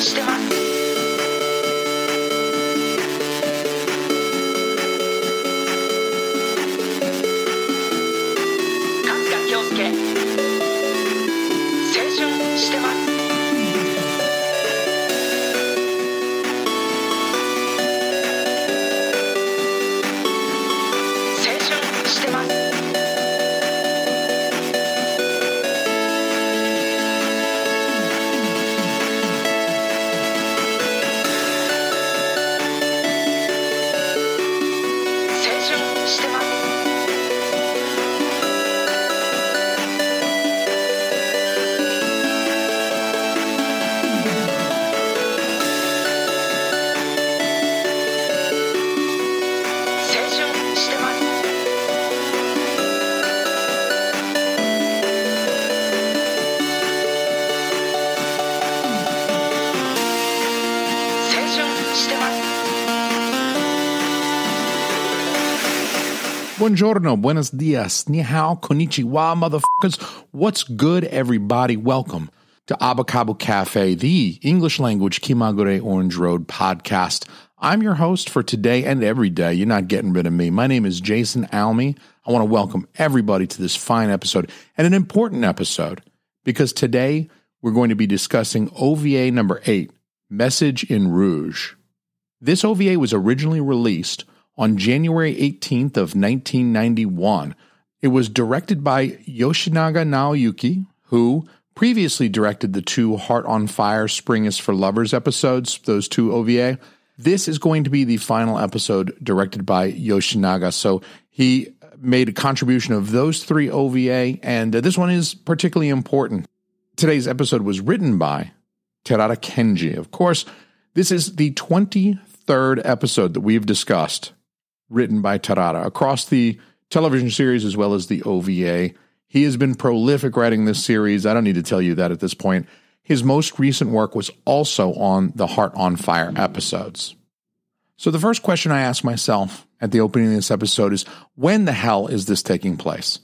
Stop. Buongiorno, buenos dias, ni hao, konnichiwa, motherfuckers. What's good, everybody? Welcome to Abacabo Cafe, the English language Kimagure Orange Road podcast. I'm your host for today and every day. You're not getting rid of me. My name is Jason Almy. I want to welcome everybody to this fine episode and an important episode because today we're going to be discussing OVA number eight, Message in Rouge. This OVA was originally released on January 18th of 1991. It was directed by Yoshinaga Naoyuki, who previously directed the two Heart on Fire Spring is for Lovers episodes, those two OVA. This is going to be the final episode directed by Yoshinaga. So he made a contribution of those three OVA, and this one is particularly important. Today's episode was written by Terada Kenji. Of course, this is the 23rd episode that we've discussed written by Terada across the television series as well as the OVA. He has been prolific writing this series. I don't need to tell you that at this point. His most recent work was also on the Heart on Fire episodes. So the first question I ask myself at the opening of this episode is when the hell is this taking place?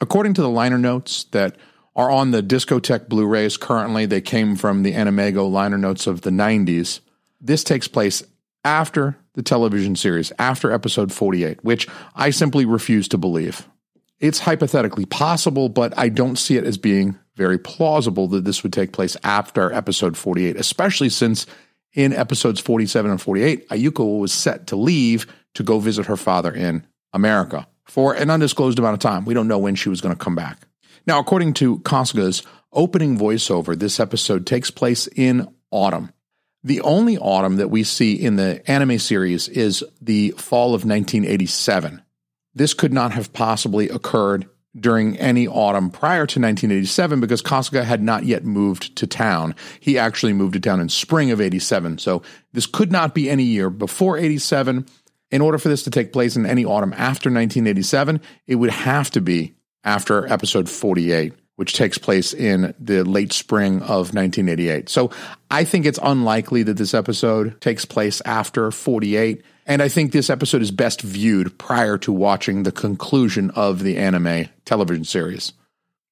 According to the liner notes that are on the Discotek Blu-rays currently, they came from the AnimEigo liner notes of the 90s. This takes place after the television series, after episode 48, which I simply refuse to believe. It's hypothetically possible, but I don't see it as being very plausible that this would take place after episode 48, especially since in episodes 47 and 48, Ayuko was set to leave to go visit her father in America for an undisclosed amount of time. We don't know when she was going to come back. Now, according to Kasuga's opening voiceover, this episode takes place in autumn. The only autumn that we see in the anime series is the fall of 1987. This could not have possibly occurred during any autumn prior to 1987 because Kasuga had not yet moved to town. He actually moved to town in spring of 87. So this could not be any year before 87. In order for this to take place in any autumn after 1987, it would have to be after episode 48, which takes place in the late spring of 1988. So I think it's unlikely that this episode takes place after 48. And I think this episode is best viewed prior to watching the conclusion of the anime television series.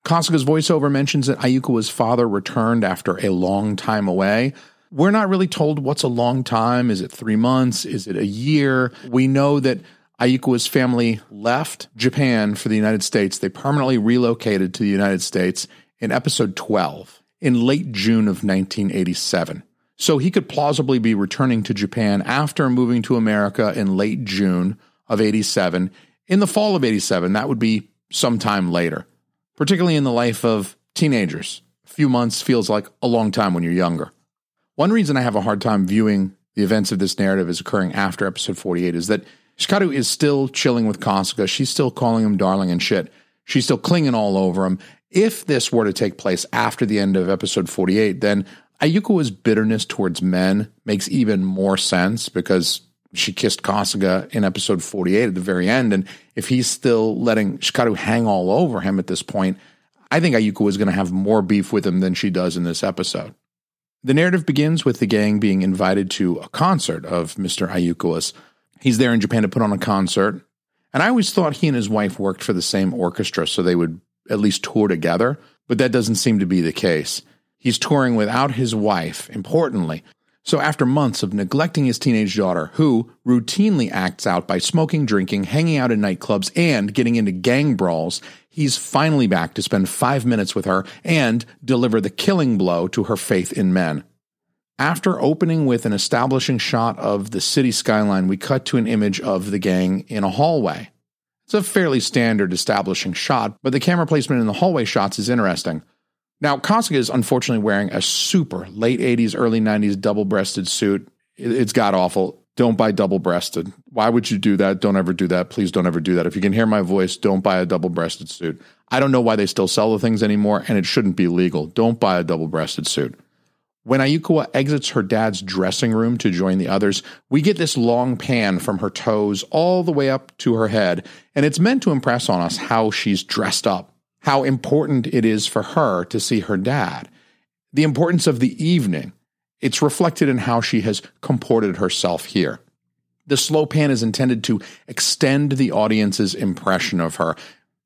Kasuga's voiceover mentions that Ayukawa's father returned after a long time away. We're not really told what's a long time. Is it three months? Is it a year? We know that Ayukawa's family left Japan for the United States. They permanently relocated to the United States in episode 12 in late June of 1987. So he could plausibly be returning to Japan after moving to America in late June of 87. In the fall of 87, that would be sometime later, particularly in the life of teenagers. A few months feels like a long time when you're younger. One reason I have a hard time viewing the events of this narrative as occurring after episode 48 is that Shikaru is still chilling with Kasuga. She's still calling him darling and shit. She's still clinging all over him. If this were to take place after the end of episode 48, then Ayukawa's bitterness towards men makes even more sense because she kissed Kasuga in episode 48 at the very end. And if he's still letting Shikaru hang all over him at this point, I think Ayukawa is going to have more beef with him than she does in this episode. The narrative begins with the gang being invited to a concert of Mr. Ayukawa's. He's there in Japan to put on a concert. And I always thought he and his wife worked for the same orchestra, so they would at least tour together, but that doesn't seem to be the case. He's touring without his wife, importantly. So, after months of neglecting his teenage daughter, who routinely acts out by smoking, drinking, hanging out in nightclubs, and getting into gang brawls, he's finally back to spend five minutes with her and deliver the killing blow to her faith in men. After opening with an establishing shot of the city skyline, we cut to an image of the gang in a hallway. It's a fairly standard establishing shot, but the camera placement in the hallway shots is interesting. Now, Kasuga is unfortunately wearing a super late 80s, early 90s double breasted suit. It's got awful. Don't buy double breasted. Why would you do that? Don't ever do that. Please don't ever do that. If you can hear my voice, don't buy a double breasted suit. I don't know why they still sell the things anymore, and it shouldn't be legal. Don't buy a double breasted suit. When Ayukawa exits her dad's dressing room to join the others, we get this long pan from her toes all the way up to her head, and it's meant to impress on us how she's dressed up how important it is for her to see her dad, the importance of the evening. It's reflected in how she has comported herself here. The slow pan is intended to extend the audience's impression of her.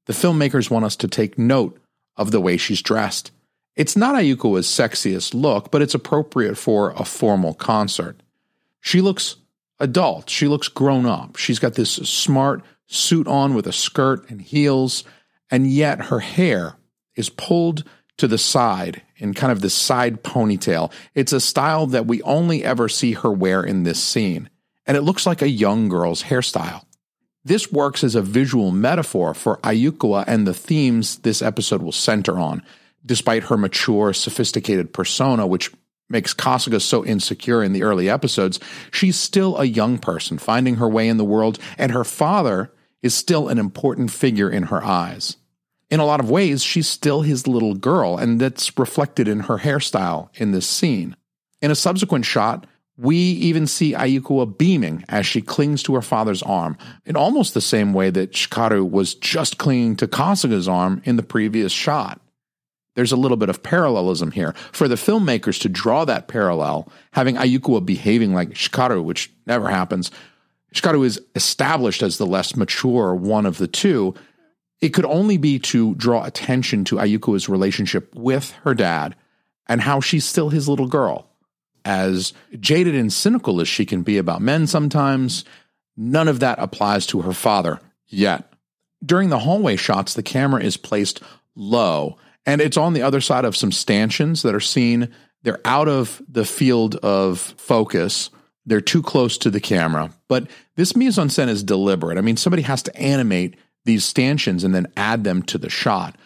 The filmmakers want us to take note of the way she's dressed. It's not Ayukawa's sexiest look, but it's appropriate for a formal concert. She looks adult. She looks grown up. She's got this smart suit on with a skirt and heels and yet her hair is pulled to the side in kind of this side ponytail. It's a style that we only ever see her wear in this scene, and it looks like a young girl's hairstyle. This works as a visual metaphor for Ayukawa and the themes this episode will center on, despite her mature, sophisticated persona, which makes Kasuga so insecure in the early episodes. She's still a young person finding her way in the world, and her father is still an important figure in her eyes in a lot of ways, she's still his little girl, and that's reflected in her hairstyle in this scene. In a subsequent shot, we even see Ayukawa beaming as she clings to her father's arm, in almost the same way that Shikaru was just clinging to Kasuga's arm in the previous shot. There's a little bit of parallelism here. For the filmmakers to draw that parallel, having Ayukawa behaving like Shikaru, which never happens, Shikaru is established as the less mature one of the two, it could only be to draw attention to Ayukawa's relationship with her dad and how she's still his little girl. As jaded and cynical as she can be about men sometimes, none of that applies to her father yet. During the hallway shots, the camera is placed low and it's on the other side of some stanchions that are seen. They're out of the field of focus. They're too close to the camera. But this mise en scène is deliberate. I mean, somebody has to animate these stanchions and then add them to the shot.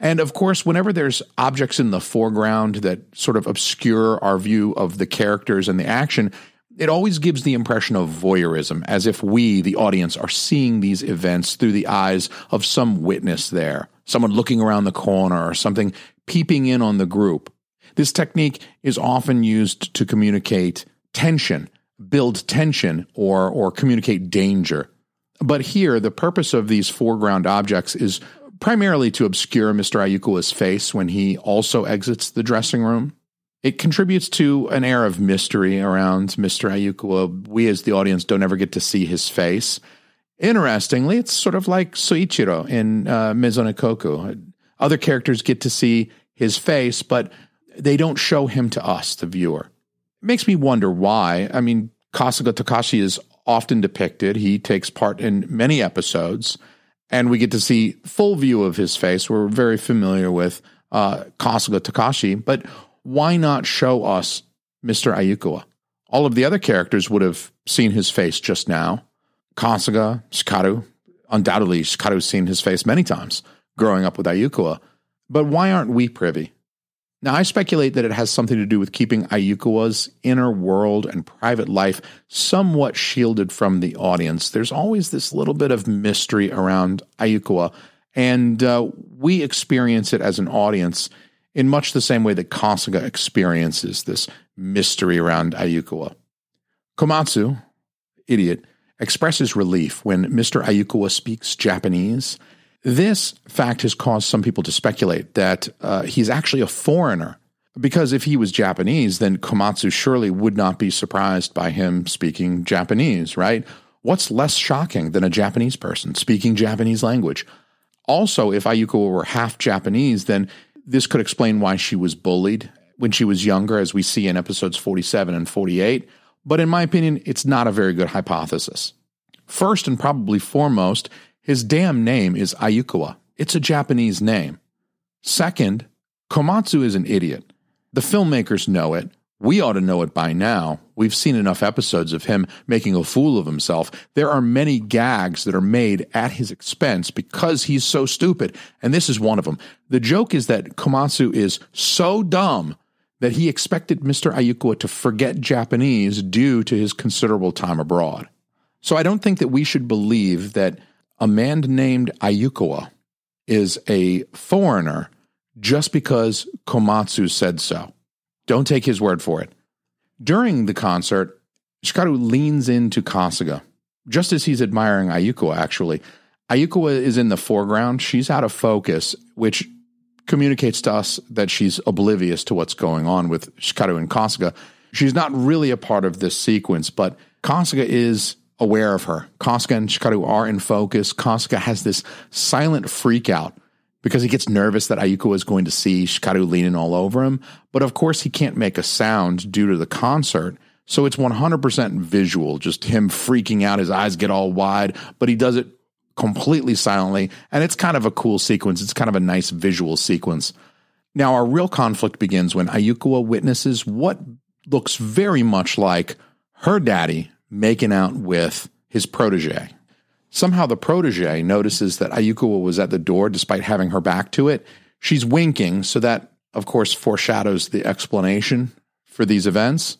And of course, whenever there's objects in the foreground that sort of obscure our view of the characters and the action, it always gives the impression of voyeurism, as if we, the audience, are seeing these events through the eyes of some witness there, someone looking around the corner or something peeping in on the group. This technique is often used to communicate tension, build tension, or, or communicate danger. But here, the purpose of these foreground objects is primarily to obscure Mr. Ayukawa's face when he also exits the dressing room. It contributes to an air of mystery around Mr. Ayukawa. We, as the audience, don't ever get to see his face. Interestingly, it's sort of like Soichiro in uh, Maison Ikkoku. Other characters get to see his face, but they don't show him to us, the viewer. It makes me wonder why. I mean, Kasuga Takashi is often depicted. He takes part in many episodes, and we get to see full view of his face. We're very familiar with uh, Kasuga Takashi, but why not show us Mr. Ayukawa? All of the other characters would have seen his face just now. Kasuga, Shikaru, undoubtedly Shikaru's seen his face many times growing up with Ayukawa. But why aren't we privy? Now, I speculate that it has something to do with keeping Ayukawa's inner world and private life somewhat shielded from the audience. There's always this little bit of mystery around Ayukawa, And uh, we experience it as an audience in much the same way that Kasuga experiences this mystery around Ayukawa. Komatsu, idiot, expresses relief when Mr. Ayukawa speaks Japanese. This fact has caused some people to speculate that uh, he's actually a foreigner. Because if he was Japanese, then Komatsu surely would not be surprised by him speaking Japanese, right? What's less shocking than a Japanese person speaking Japanese language? Also, if Ayukawa were half Japanese, then this could explain why she was bullied when she was younger, as we see in episodes 47 and 48. But in my opinion, it's not a very good hypothesis. First and probably foremost, his damn name is Ayukawa. It's a Japanese name. Second, Komatsu is an idiot. The filmmakers know it. We ought to know it by now. We've seen enough episodes of him making a fool of himself. There are many gags that are made at his expense because he's so stupid, and this is one of them. The joke is that Komatsu is so dumb that he expected Mr. Ayukawa to forget Japanese due to his considerable time abroad. So I don't think that we should believe that a man named Ayukawa is a foreigner just because Komatsu said so. Don't take his word for it. During the concert, Shikaru leans into Kasuga, just as he's admiring Ayukawa, actually. Ayukawa is in the foreground. She's out of focus, which communicates to us that she's oblivious to what's going on with Shikaru and Kasuga. She's not really a part of this sequence, but Kasuga is aware of her. Kasuga and Shikaru are in focus. Kasuga has this silent freak out because he gets nervous that Ayukawa is going to see Shikaru leaning all over him. But of course, he can't make a sound due to the concert. So it's 100% visual, just him freaking out. His eyes get all wide, but he does it completely silently. And it's kind of a cool sequence. It's kind of a nice visual sequence. Now, our real conflict begins when Ayukawa witnesses what looks very much like her daddy making out with his protege. Somehow the protege notices that Ayukawa was at the door despite having her back to it. She's winking, so that, of course, foreshadows the explanation for these events.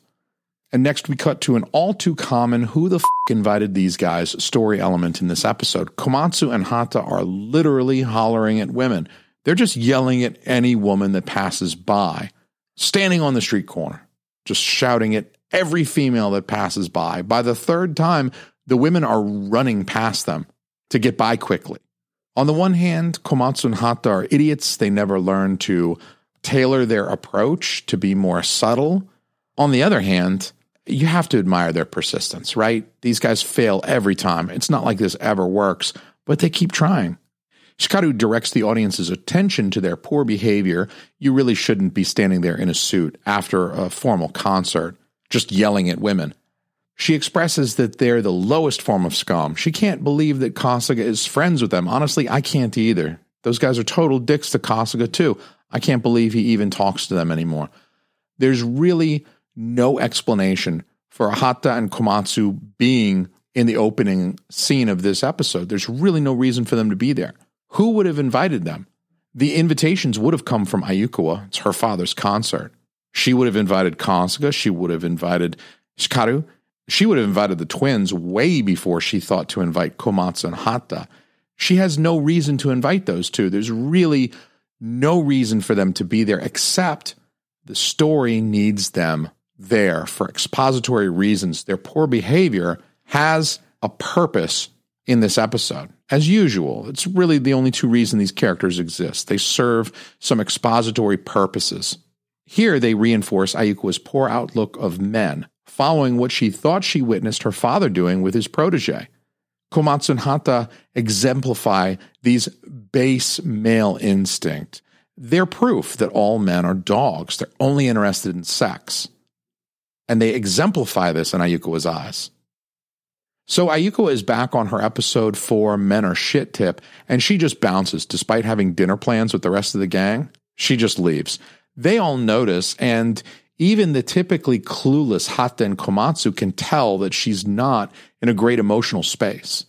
And next we cut to an all too common who the f invited these guys story element in this episode. Komatsu and Hata are literally hollering at women. They're just yelling at any woman that passes by, standing on the street corner, just shouting at every female that passes by. By the third time, the women are running past them to get by quickly. On the one hand, Komatsu and Hata are idiots. They never learn to tailor their approach to be more subtle. On the other hand, you have to admire their persistence, right? These guys fail every time. It's not like this ever works, but they keep trying. Shikaru directs the audience's attention to their poor behavior. You really shouldn't be standing there in a suit after a formal concert, just yelling at women. She expresses that they're the lowest form of scum. She can't believe that Kasuga is friends with them. Honestly, I can't either. Those guys are total dicks to Kasuga, too. I can't believe he even talks to them anymore. There's really no explanation for Hata and Komatsu being in the opening scene of this episode. There's really no reason for them to be there. Who would have invited them? The invitations would have come from Ayukawa. It's her father's concert. She would have invited Kasuga. She would have invited Shikaru. She would have invited the twins way before she thought to invite Komatsu and Hata. She has no reason to invite those two. There's really no reason for them to be there except the story needs them there for expository reasons. Their poor behavior has a purpose in this episode. As usual, it's really the only two reasons these characters exist. They serve some expository purposes. Here, they reinforce Ayukawa's poor outlook of men, following what she thought she witnessed her father doing with his protege. Komatsu and Hata exemplify these base male instinct. They're proof that all men are dogs. They're only interested in sex. And they exemplify this in Ayukawa's eyes. So Ayukawa is back on her episode four Men Are Shit tip, and she just bounces despite having dinner plans with the rest of the gang. She just leaves. They all notice, and even the typically clueless Hata and Komatsu can tell that she's not in a great emotional space.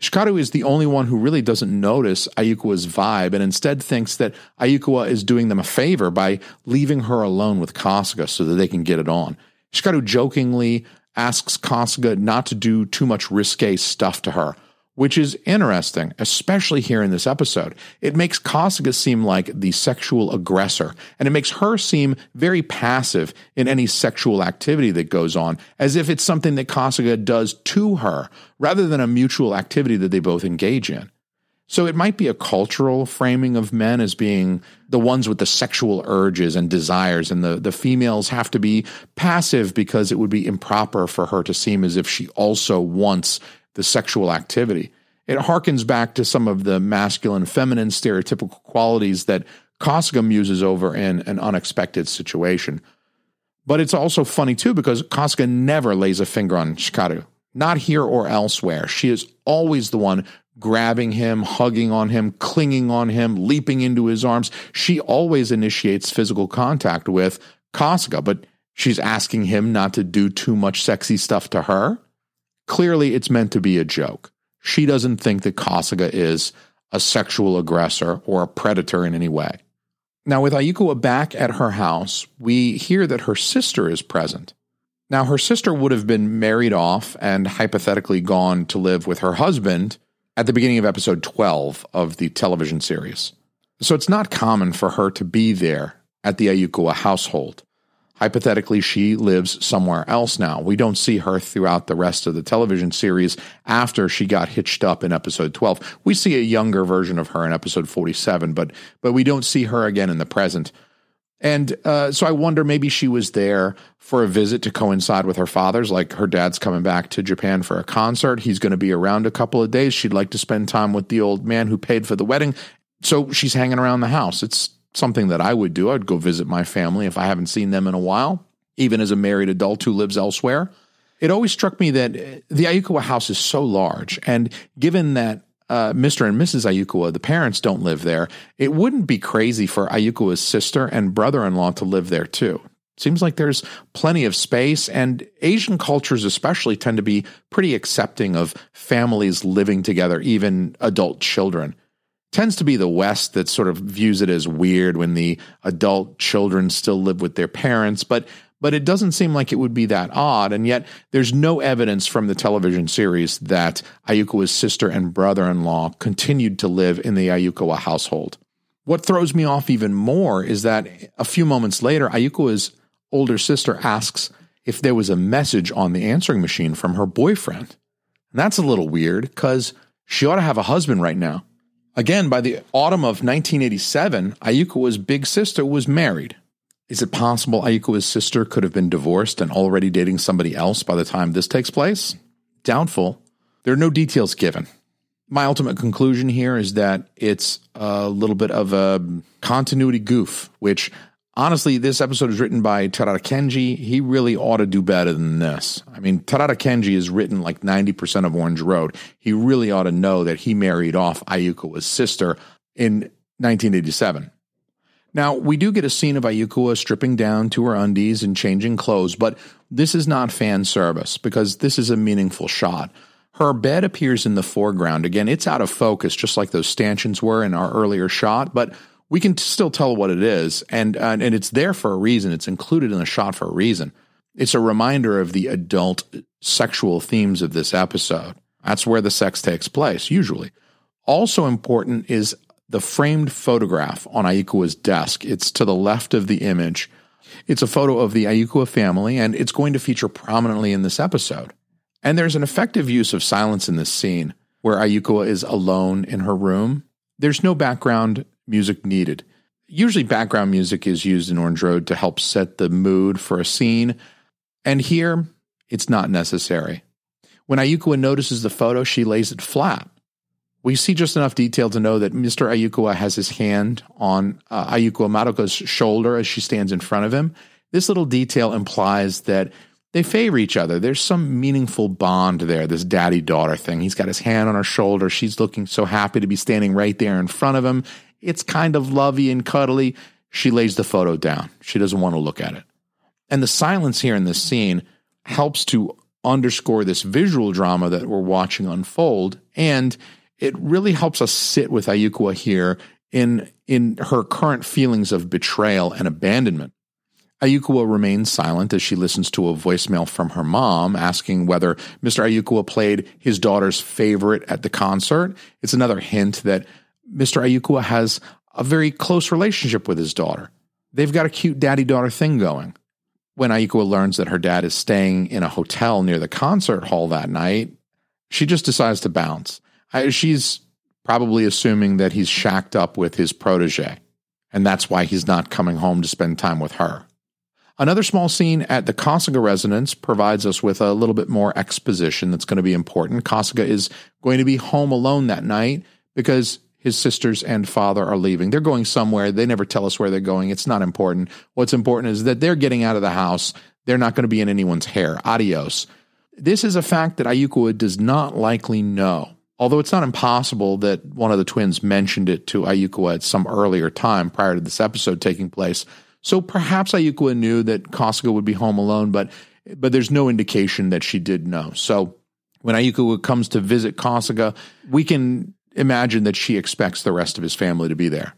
Shikaru is the only one who really doesn't notice Ayukawa's vibe and instead thinks that Ayukawa is doing them a favor by leaving her alone with Kasuga so that they can get it on. Shikaru jokingly asks Kasuga not to do too much risque stuff to her. Which is interesting, especially here in this episode. It makes Kasuga seem like the sexual aggressor, and it makes her seem very passive in any sexual activity that goes on, as if it's something that Kasuga does to her, rather than a mutual activity that they both engage in. So it might be a cultural framing of men as being the ones with the sexual urges and desires, and the, the females have to be passive because it would be improper for her to seem as if she also wants the sexual activity. It harkens back to some of the masculine feminine stereotypical qualities that Kasuga muses over in an unexpected situation. But it's also funny too because Kasuga never lays a finger on Shikaru, not here or elsewhere. She is always the one grabbing him, hugging on him, clinging on him, leaping into his arms. She always initiates physical contact with Kasuga, but she's asking him not to do too much sexy stuff to her. Clearly, it's meant to be a joke. She doesn't think that Kasuga is a sexual aggressor or a predator in any way. Now, with Ayukawa back at her house, we hear that her sister is present. Now, her sister would have been married off and hypothetically gone to live with her husband at the beginning of episode 12 of the television series. So it's not common for her to be there at the Ayukawa household. Hypothetically, she lives somewhere else now. We don't see her throughout the rest of the television series after she got hitched up in episode 12. We see a younger version of her in episode 47, but but we don't see her again in the present. And uh, so I wonder maybe she was there for a visit to coincide with her father's, like her dad's coming back to Japan for a concert. He's going to be around a couple of days. She'd like to spend time with the old man who paid for the wedding. So she's hanging around the house. It's something that I would do. I'd go visit my family if I haven't seen them in a while, even as a married adult who lives elsewhere. It always struck me that the Ayukawa house is so large, and given that uh, Mr. and Mrs. Ayukawa, the parents don't live there, it wouldn't be crazy for Ayukawa's sister and brother in law to live there too. Seems like there's plenty of space, and Asian cultures, especially, tend to be pretty accepting of families living together, even adult children tends to be the West that sort of views it as weird when the adult children still live with their parents, but but it doesn't seem like it would be that odd, and yet there's no evidence from the television series that Ayukawa's sister and brother-in-law continued to live in the Ayukawa household. What throws me off even more is that a few moments later, Ayukawa's older sister asks if there was a message on the answering machine from her boyfriend. And that's a little weird because she ought to have a husband right now. Again, by the autumn of 1987, Ayukawa's big sister was married. Is it possible Ayukawa's sister could have been divorced and already dating somebody else by the time this takes place? Doubtful. There are no details given. My ultimate conclusion here is that it's a little bit of a continuity goof, which honestly, this episode is written by Terada Kenji. He really ought to do better than this. I mean, Terada Kenji has written like 90% of Orange Road. He really ought to know that he married off Ayukawa's sister in 1987. Now, we do get a scene of Ayukawa stripping down to her undies and changing clothes, but this is not fan service because this is a meaningful shot. Her bed appears in the foreground. Again, it's out of focus, just like those stanchions were in our earlier shot, but we can still tell what it is, and uh, and it's there for a reason. It's included in the shot for a reason. It's a reminder of the adult sexual themes of this episode. That's where the sex takes place, usually. Also important is the framed photograph on Ayukawa's desk. It's to the left of the image. It's a photo of the Ayukawa family, and it's going to feature prominently in this episode. And there's an effective use of silence in this scene where Ayukawa is alone in her room. There's no background music needed. Usually, background music is used in Orange Road to help set the mood for a scene, and here it's not necessary. When Ayukawa notices the photo, she lays it flat. We see just enough detail to know that Mr. Ayukawa has his hand on uh, Ayukawa Madoka's shoulder as she stands in front of him. This little detail implies that they favor each other. There's some meaningful bond there, this daddy daughter thing. He's got his hand on her shoulder. She's looking so happy to be standing right there in front of him. It's kind of lovey and cuddly. She lays the photo down. She doesn't want to look at it. And the silence here in this scene helps to underscore this visual drama that we're watching unfold. And it really helps us sit with Ayukawa here in, in her current feelings of betrayal and abandonment. Ayukawa remains silent as she listens to a voicemail from her mom asking whether Mr. Ayukawa played his daughter's favorite at the concert. It's another hint that Mr. Ayukawa has a very close relationship with his daughter. They've got a cute daddy daughter thing going. When Ayukawa learns that her dad is staying in a hotel near the concert hall that night, she just decides to bounce. She's probably assuming that he's shacked up with his protege, and that's why he's not coming home to spend time with her. Another small scene at the Kasuga residence provides us with a little bit more exposition that's going to be important. Kasuga is going to be home alone that night because his sisters and father are leaving. They're going somewhere. They never tell us where they're going. It's not important. What's important is that they're getting out of the house. They're not going to be in anyone's hair. Adios. This is a fact that Ayukawa does not likely know. Although it's not impossible that one of the twins mentioned it to Ayukawa at some earlier time prior to this episode taking place. So perhaps Ayukawa knew that Kasuga would be home alone, but but there's no indication that she did know. So when Ayukawa comes to visit Kasuga, we can imagine that she expects the rest of his family to be there.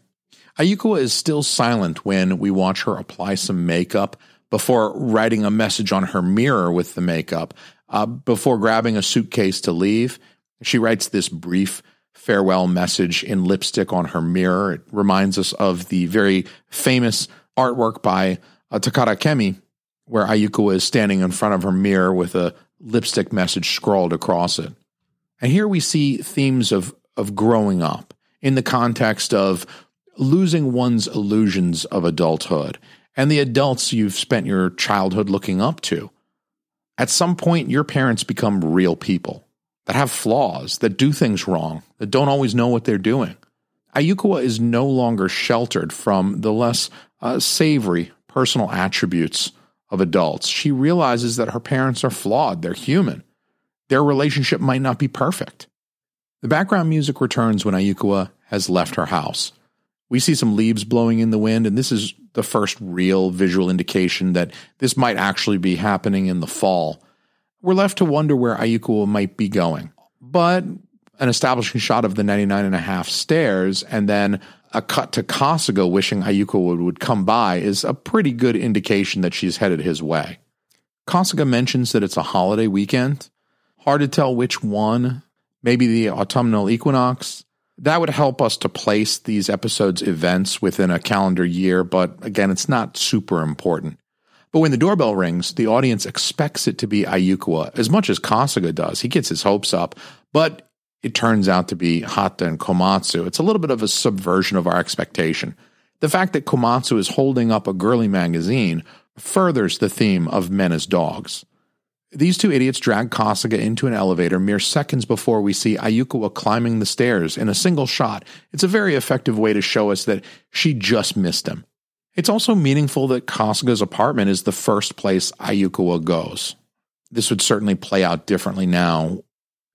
Ayukawa is still silent when we watch her apply some makeup before writing a message on her mirror with the makeup. Uh, before grabbing a suitcase to leave, she writes this brief farewell message in lipstick on her mirror. It reminds us of the very famous artwork by uh, Takada Akemi, where Ayukawa is standing in front of her mirror with a lipstick message scrawled across it. And here we see themes of, of growing up in the context of losing one's illusions of adulthood and the adults you've spent your childhood looking up to. At some point, your parents become real people that have flaws, that do things wrong, that don't always know what they're doing. Ayukawa is no longer sheltered from the less uh, savory personal attributes of adults. She realizes that her parents are flawed, they're human. Their relationship might not be perfect. The background music returns when Ayukawa has left her house. We see some leaves blowing in the wind, and this is the first real visual indication that this might actually be happening in the fall. We're left to wonder where Ayukawa might be going. But an establishing shot of the 99 and a half stairs and then a cut to Kasuga wishing Ayuko would, would come by is a pretty good indication that she's headed his way. Kasuga mentions that it's a holiday weekend. Hard to tell which one. Maybe the autumnal equinox. That would help us to place these episodes' events within a calendar year, but again, it's not super important. But when the doorbell rings, the audience expects it to be Ayukawa as much as Kasuga does. He gets his hopes up, but it turns out to be Hata and Komatsu. It's a little bit of a subversion of our expectation. The fact that Komatsu is holding up a girly magazine furthers the theme of men as dogs. These two idiots drag Kasuga into an elevator mere seconds before we see Ayukawa climbing the stairs in a single shot. It's a very effective way to show us that she just missed him. It's also meaningful that Kasuga's apartment is the first place Ayukawa goes. This would certainly play out differently now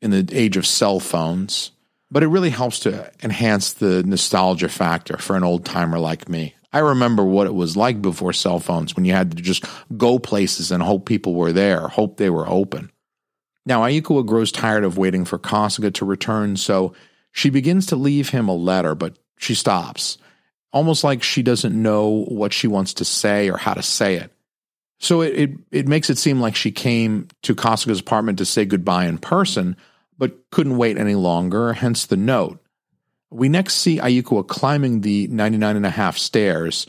in the age of cell phones, but it really helps to enhance the nostalgia factor for an old timer like me. I remember what it was like before cell phones when you had to just go places and hope people were there, hope they were open. Now, Ayukawa grows tired of waiting for Kasuga to return, so she begins to leave him a letter, but she stops, almost like she doesn't know what she wants to say or how to say it. So it, it, it makes it seem like she came to Kasuga's apartment to say goodbye in person, but couldn't wait any longer, hence the note. We next see Ayukawa climbing the 99 and a half stairs.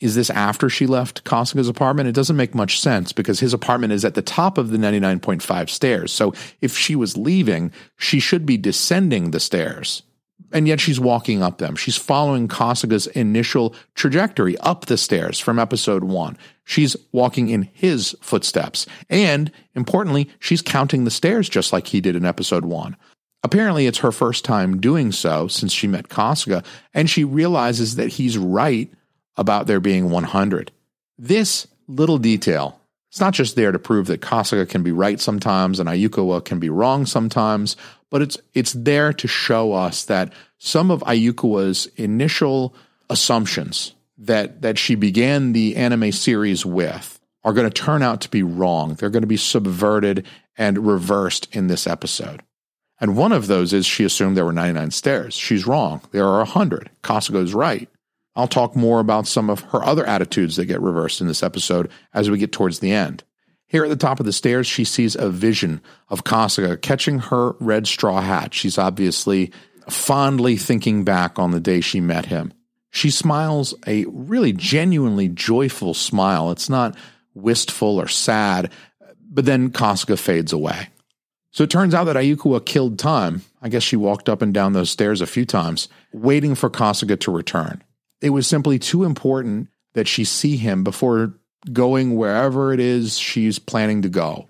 Is this after she left Kasuga's apartment? It doesn't make much sense because his apartment is at the top of the 99.5 stairs. So if she was leaving, she should be descending the stairs and yet she's walking up them. She's following Kasuga's initial trajectory up the stairs from episode one. She's walking in his footsteps. And importantly, she's counting the stairs just like he did in episode one. Apparently, it's her first time doing so since she met Kasuga, and she realizes that he's right about there being 100. This little detail it's not just there to prove that Kasuga can be right sometimes and Ayukawa can be wrong sometimes, but it's it's there to show us that some of Ayukawa's initial assumptions that that she began the anime series with are going to turn out to be wrong. They're going to be subverted and reversed in this episode. And one of those is she assumed there were 99 stairs. She's wrong. There are 100. Kasuga is right. I'll talk more about some of her other attitudes that get reversed in this episode as we get towards the end. Here at the top of the stairs, she sees a vision of Kasuga catching her red straw hat. She's obviously fondly thinking back on the day she met him. She smiles a really genuinely joyful smile. It's not wistful or sad, but then Kasuga fades away. So it turns out that Ayukawa killed time. I guess she walked up and down those stairs a few times, waiting for Kasuga to return. It was simply too important that she see him before going wherever it is she's planning to go.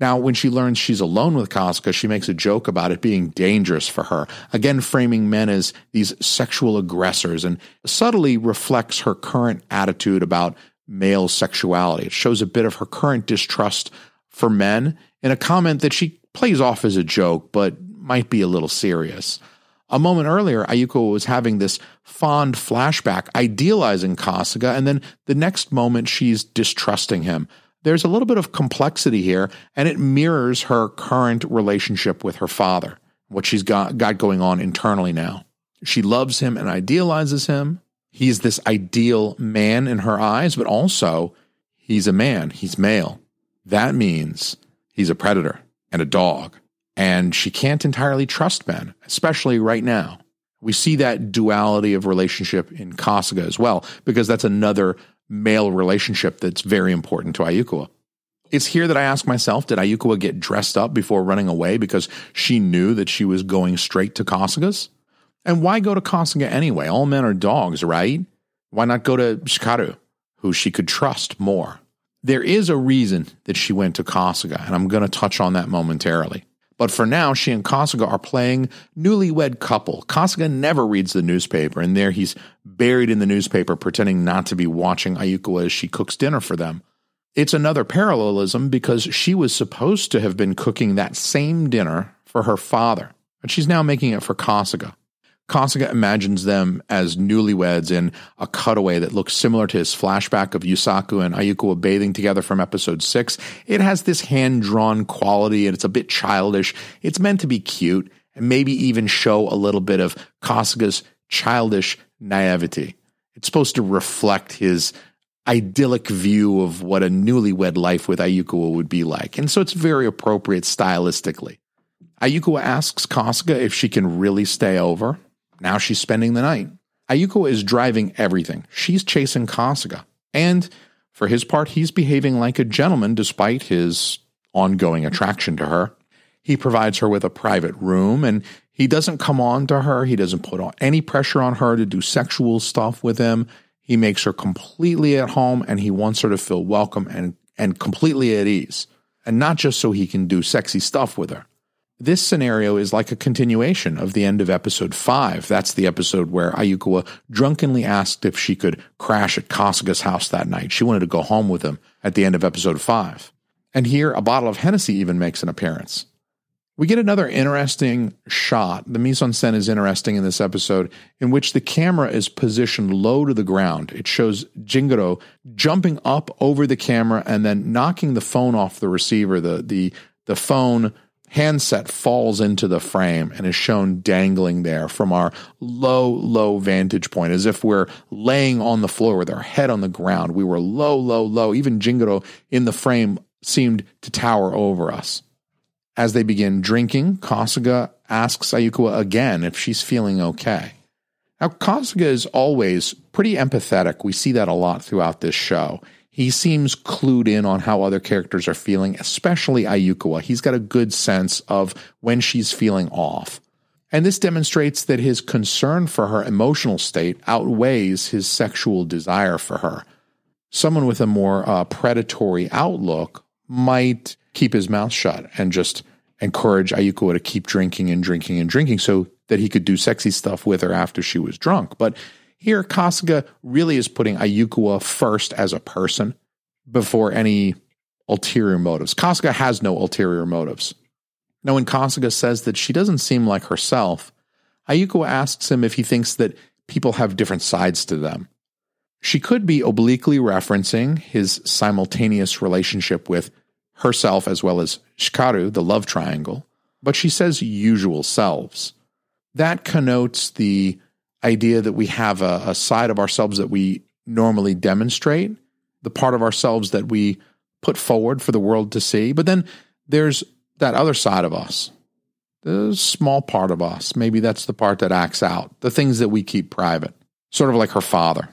Now, when she learns she's alone with Kasuga, she makes a joke about it being dangerous for her, again framing men as these sexual aggressors and subtly reflects her current attitude about male sexuality. It shows a bit of her current distrust for men in a comment that she plays off as a joke, but might be a little serious. A moment earlier, Ayuko was having this fond flashback, idealizing Kasuga, and then the next moment she's distrusting him. There's a little bit of complexity here, and it mirrors her current relationship with her father, what she's got, got going on internally now. She loves him and idealizes him. He's this ideal man in her eyes, but also he's a man, he's male. That means he's a predator and a dog and she can't entirely trust men, especially right now. We see that duality of relationship in Kasuga as well, because that's another male relationship that's very important to Ayukawa. It's here that I ask myself, did Ayukawa get dressed up before running away because she knew that she was going straight to Kasuga's? And why go to Kasuga anyway? All men are dogs, right? Why not go to Shikaru, who she could trust more? There is a reason that she went to Kasuga, and I'm going to touch on that momentarily. But for now, she and Kasuga are playing newlywed couple. Kasuga never reads the newspaper, and there he's buried in the newspaper, pretending not to be watching Ayuko as she cooks dinner for them. It's another parallelism because she was supposed to have been cooking that same dinner for her father, but she's now making it for Kasuga. Kasuga imagines them as newlyweds in a cutaway that looks similar to his flashback of Yusaku and Ayuko bathing together from episode 6. It has this hand drawn quality and it's a bit childish. It's meant to be cute and maybe even show a little bit of Kasuga's childish naivety. It's supposed to reflect his idyllic view of what a newlywed life with Ayuko would be like. And so it's very appropriate stylistically. Ayuko asks Kasuga if she can really stay over. Now she's spending the night. Ayuko is driving everything. She's chasing Kasuga. And for his part, he's behaving like a gentleman despite his ongoing attraction to her. He provides her with a private room and he doesn't come on to her. He doesn't put any pressure on her to do sexual stuff with him. He makes her completely at home and he wants her to feel welcome and, and completely at ease. And not just so he can do sexy stuff with her. This scenario is like a continuation of the end of episode 5. That's the episode where Ayukawa drunkenly asked if she could crash at Kasuga's house that night. She wanted to go home with him at the end of episode 5. And here, a bottle of Hennessy even makes an appearance. We get another interesting shot. The mise en scène is interesting in this episode, in which the camera is positioned low to the ground. It shows Jingoro jumping up over the camera and then knocking the phone off the receiver. The the the phone handset falls into the frame and is shown dangling there from our low, low vantage point, as if we're laying on the floor with our head on the ground. We were low, low, low. Even Jingoro in the frame seemed to tower over us. As they begin drinking, Kasuga asks Ayukawa again if she's feeling okay. Now, Kasuga is always pretty empathetic. We see that a lot throughout this show. He seems clued in on how other characters are feeling, especially Ayukawa. He's got a good sense of when she's feeling off. And this demonstrates that his concern for her emotional state outweighs his sexual desire for her. Someone with a more uh, predatory outlook might keep his mouth shut and just encourage Ayukawa to keep drinking and drinking and drinking so that he could do sexy stuff with her after she was drunk. But here, Kasuga really is putting Ayukawa first as a person before any ulterior motives. Kasuga has no ulterior motives. Now, when Kasuga says that she doesn't seem like herself, Ayukawa asks him if he thinks that people have different sides to them. She could be obliquely referencing his simultaneous relationship with herself as well as Shikaru, the love triangle, but she says usual selves. That connotes the idea that we have a, a side of ourselves that we normally demonstrate, the part of ourselves that we put forward for the world to see. But then there's that other side of us, the small part of us. Maybe that's the part that acts out, the things that we keep private, sort of like her father.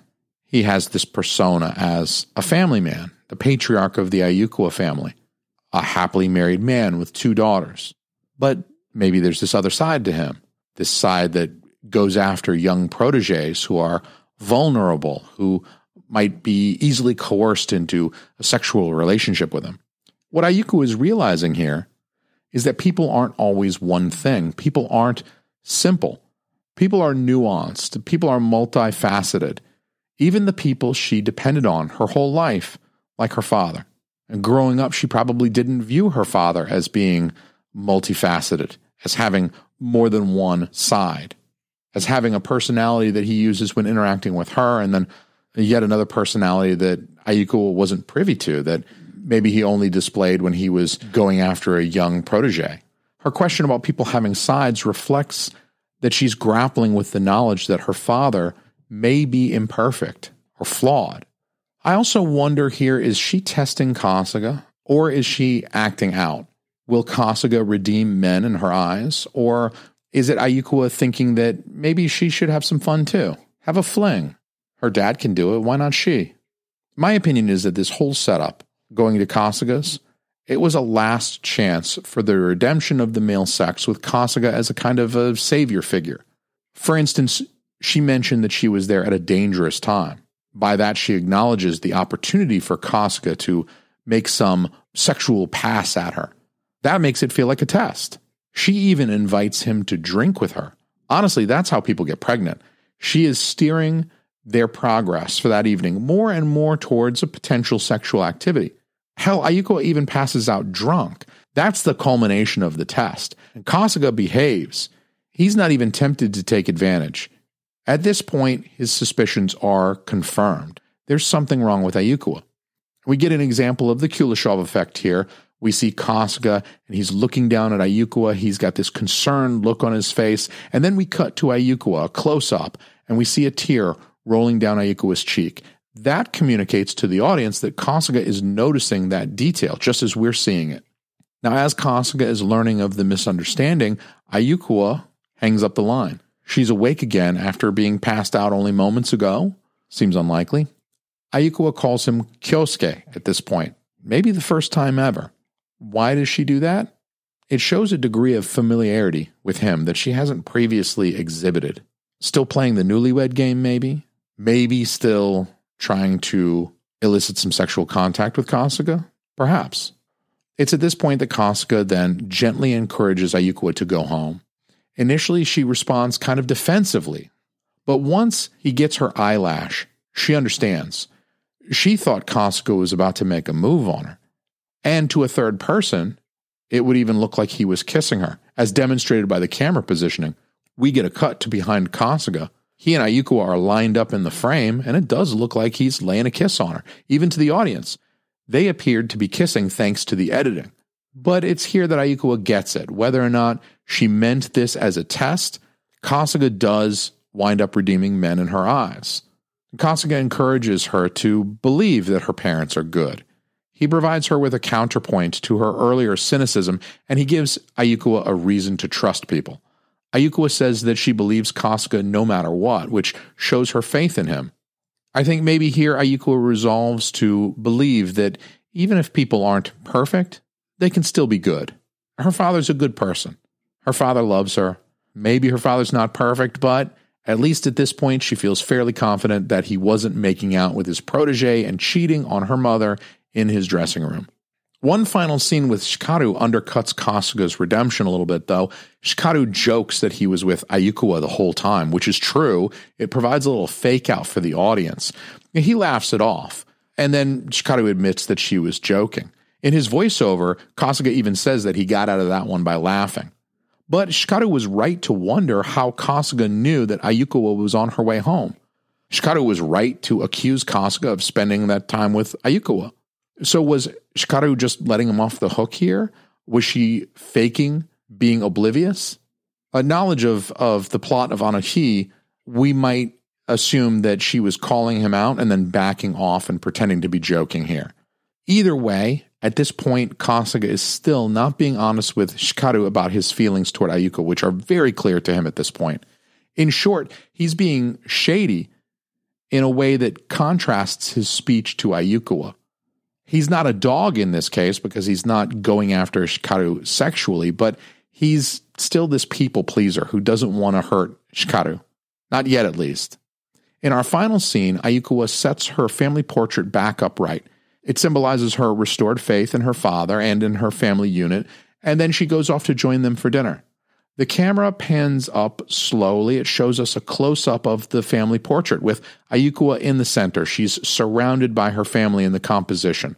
He has this persona as a family man, the patriarch of the Ayukawa family, a happily married man with two daughters. But maybe there's this other side to him, this side that goes after young proteges who are vulnerable, who might be easily coerced into a sexual relationship with him. What Ayuko is realizing here is that people aren't always one thing. People aren't simple. People are nuanced. People are multifaceted. Even the people she depended on her whole life, like her father. And growing up, she probably didn't view her father as being multifaceted, as having more than one side, as having a personality that he uses when interacting with her, and then yet another personality that Ayuko wasn't privy to, that maybe he only displayed when he was going after a young protege. Her question about people having sides reflects that she's grappling with the knowledge that her father may be imperfect or flawed. I also wonder here is she testing Kasuga or is she acting out? Will Kasuga redeem men in her eyes? Or is it Ayukawa thinking that maybe she should have some fun too? Have a fling. Her dad can do it. Why not she? My opinion is that this whole setup, going to Kasuga's, it was a last chance for the redemption of the male sex with Kasuga as a kind of a savior figure. For instance, she mentioned that she was there at a dangerous time. By that, she acknowledges the opportunity for Kasuga to make some sexual pass at her. That makes it feel like a test. She even invites him to drink with her. Honestly, that's how people get pregnant. She is steering their progress for that evening more and more towards a potential sexual activity. Hell, Ayuko even passes out drunk. That's the culmination of the test. And Kasuga behaves. He's not even tempted to take advantage. At this point, his suspicions are confirmed. There's something wrong with Ayuko. We get an example of the Kuleshov effect here. We see Kasuga and he's looking down at Ayuko. He's got this concerned look on his face. And then we cut to Ayuko, a close up, and we see a tear rolling down Ayuko's cheek. That communicates to the audience that Kasuga is noticing that detail, just as we're seeing it. Now, as Kasuga is learning of the misunderstanding, Ayuko hangs up the line. She's awake again after being passed out only moments ago. Seems unlikely. Ayuko calls him Kyosuke at this point, maybe the first time ever. Why does she do that? It shows a degree of familiarity with him that she hasn't previously exhibited. Still playing the newlywed game, maybe? maybe still trying to elicit some sexual contact with Kasuga? Perhaps. It's at this point that Kasuga then gently encourages Ayuko to go home. Initially, she responds kind of defensively, but once he gets her eyelash, she understands. She thought Kasuga was about to make a move on her. And to a third person, it would even look like he was kissing her, as demonstrated by the camera positioning. We get a cut to behind Kasuga, he and Ayuko are lined up in the frame, and it does look like he's laying a kiss on her, even to the audience. They appeared to be kissing thanks to the editing. But it's here that Ayuko gets it. Whether or not she meant this as a test, Kasuga does wind up redeeming men in her eyes. Kasuga encourages her to believe that her parents are good. He provides her with a counterpoint to her earlier cynicism, and he gives Ayuko a reason to trust people. Ayuko says that she believes Kasuga no matter what, which shows her faith in him. I think maybe here Ayuko resolves to believe that even if people aren't perfect, they can still be good. Her father's a good person. Her father loves her. Maybe her father's not perfect, but at least at this point, she feels fairly confident that he wasn't making out with his protege and cheating on her mother in his dressing room. One final scene with Hikaru undercuts Kasuga's redemption a little bit, though. Hikaru jokes that he was with Ayukawa the whole time, which is true. It provides a little fake out for the audience. He laughs it off, and then Hikaru admits that she was joking. In his voiceover, Kasuga even says that he got out of that one by laughing. But Hikaru was right to wonder how Kasuga knew that Ayukawa was on her way home. Hikaru was right to accuse Kasuga of spending that time with Ayuko. So was Hikaru just letting him off the hook here? Was she faking being oblivious? A knowledge of, of the plot of Anohi we might assume that she was calling him out and then backing off and pretending to be joking here. Either way, at this point, Kasuga is still not being honest with Hikaru about his feelings toward Ayuko, which are very clear to him at this point. In short, he's being shady in a way that contrasts his speech to Ayukawa. He's not a dog in this case because he's not going after Hikaru sexually, but he's still this people pleaser who doesn't want to hurt Hikaru. Not yet, at least. In our final scene, Ayukawa sets her family portrait back upright. It symbolizes her restored faith in her father and in her family unit, and then she goes off to join them for dinner. The camera pans up slowly. It shows us a close up of the family portrait with Ayukawa in the center. She's surrounded by her family in the composition.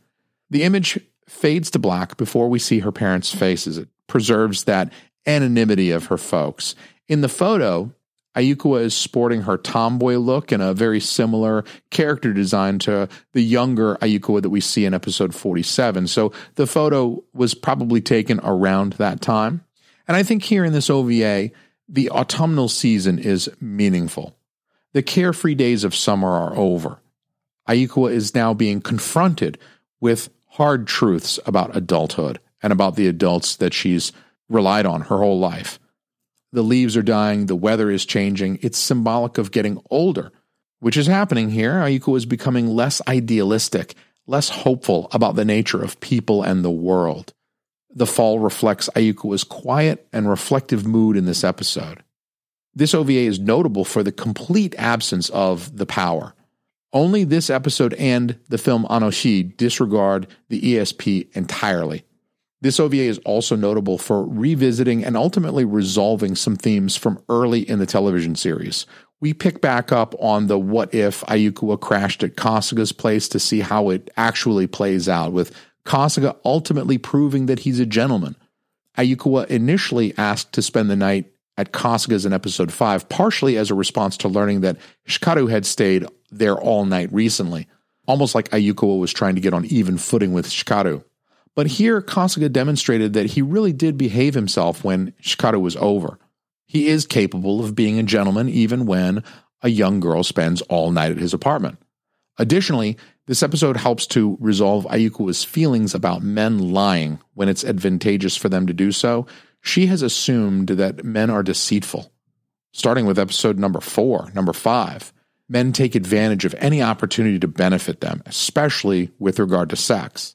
The image fades to black before we see her parents' faces. It preserves that anonymity of her folks. In the photo, Ayukawa is sporting her tomboy look and a very similar character design to the younger Ayukawa that we see in episode 47. So the photo was probably taken around that time. And I think here in this OVA, the autumnal season is meaningful. The carefree days of summer are over. Ayukawa is now being confronted with hard truths about adulthood and about the adults that she's relied on her whole life. The leaves are dying, the weather is changing. It's symbolic of getting older, which is happening here. Ayukawa is becoming less idealistic, less hopeful about the nature of people and the world. The fall reflects Ayukawa's quiet and reflective mood in this episode. This OVA is notable for the complete absence of the power. Only this episode and the film Anohi disregard the ESP entirely. This OVA is also notable for revisiting and ultimately resolving some themes from early in the television series. We pick back up on the what if Ayukawa crashed at Kasuga's place to see how it actually plays out, with Kasuga ultimately proving that he's a gentleman. Ayukawa initially asked to spend the night at Kasuga's in episode 5, partially as a response to learning that Hikaru had stayed there all night recently, almost like Ayukawa was trying to get on even footing with Hikaru. But here, Kasuga demonstrated that he really did behave himself when Hikaru was over. He is capable of being a gentleman even when a young girl spends all night at his apartment. Additionally, this episode helps to resolve Ayukawa's feelings about men lying when it's advantageous for them to do so. She has assumed that men are deceitful. Starting with episode number four, number five, men take advantage of any opportunity to benefit them, especially with regard to sex.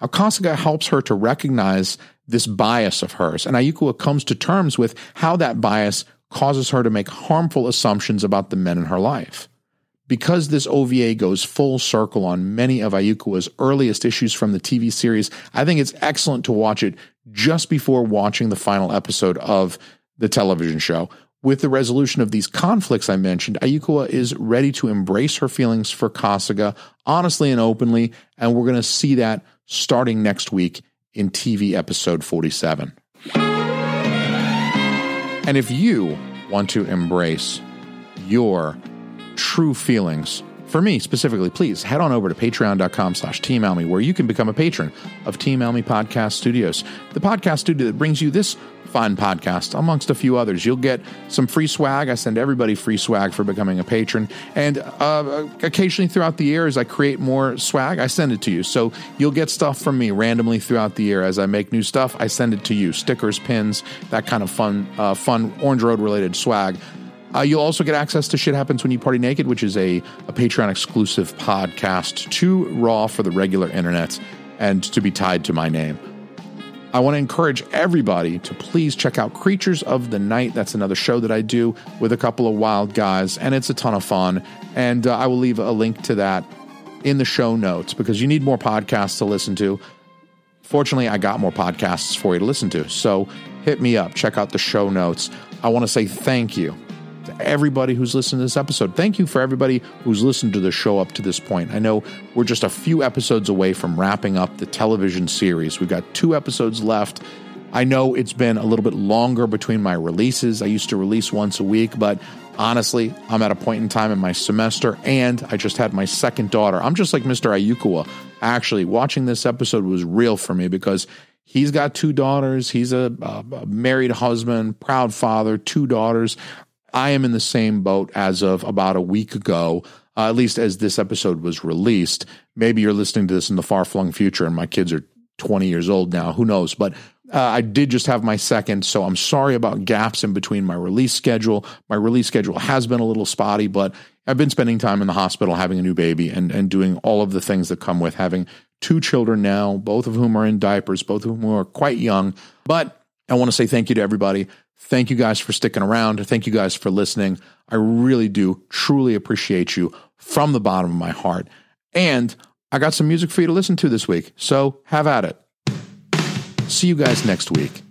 Akasuga helps her to recognize this bias of hers, and Ayukawa comes to terms with how that bias causes her to make harmful assumptions about the men in her life. Because this OVA goes full circle on many of Ayukawa's earliest issues from the TV series, I think it's excellent to watch it just before watching the final episode of the television show. With the resolution of these conflicts I mentioned, Ayukawa is ready to embrace her feelings for Kasuga honestly and openly, and we're going to see that starting next week in TV episode 47. And if you want to embrace your true feelings. For me specifically, please head on over to patreon.com slash Team Almy, where you can become a patron of Team Almy Podcast Studios, the podcast studio that brings you this fun podcast, amongst a few others. You'll get some free swag. I send everybody free swag for becoming a patron. And uh, occasionally throughout the year, as I create more swag, I send it to you. So you'll get stuff from me randomly throughout the year. As I make new stuff, I send it to you stickers, pins, that kind of fun, uh, fun Orange Road related swag. Uh, you'll also get access to Shit Happens When You Party Naked, which is a, a Patreon exclusive podcast to Raw for the regular internet and to be tied to my name. I want to encourage everybody to please check out Creatures of the Night. That's another show that I do with a couple of wild guys, and it's a ton of fun. And uh, I will leave a link to that in the show notes because you need more podcasts to listen to. Fortunately, I got more podcasts for you to listen to. So hit me up, check out the show notes. I want to say thank you to everybody who's listened to this episode. Thank you for everybody who's listened to the show up to this point. I know we're just a few episodes away from wrapping up the television series. We've got two episodes left. I know it's been a little bit longer between my releases. I used to release once a week, but honestly, I'm at a point in time in my semester and I just had my second daughter. I'm just like Mr. Ayukawa. Actually, watching this episode was real for me because he's got two daughters. He's a, a married husband, proud father, two daughters I am in the same boat as of about a week ago, uh, at least as this episode was released. Maybe you're listening to this in the far flung future and my kids are 20 years old now. Who knows? But uh, I did just have my second, so I'm sorry about gaps in between my release schedule. My release schedule has been a little spotty, but I've been spending time in the hospital having a new baby and, and doing all of the things that come with having two children now, both of whom are in diapers, both of whom are quite young. But I want to say thank you to everybody. Thank you guys for sticking around. Thank you guys for listening. I really do truly appreciate you from the bottom of my heart. And I got some music for you to listen to this week. So have at it. See you guys next week.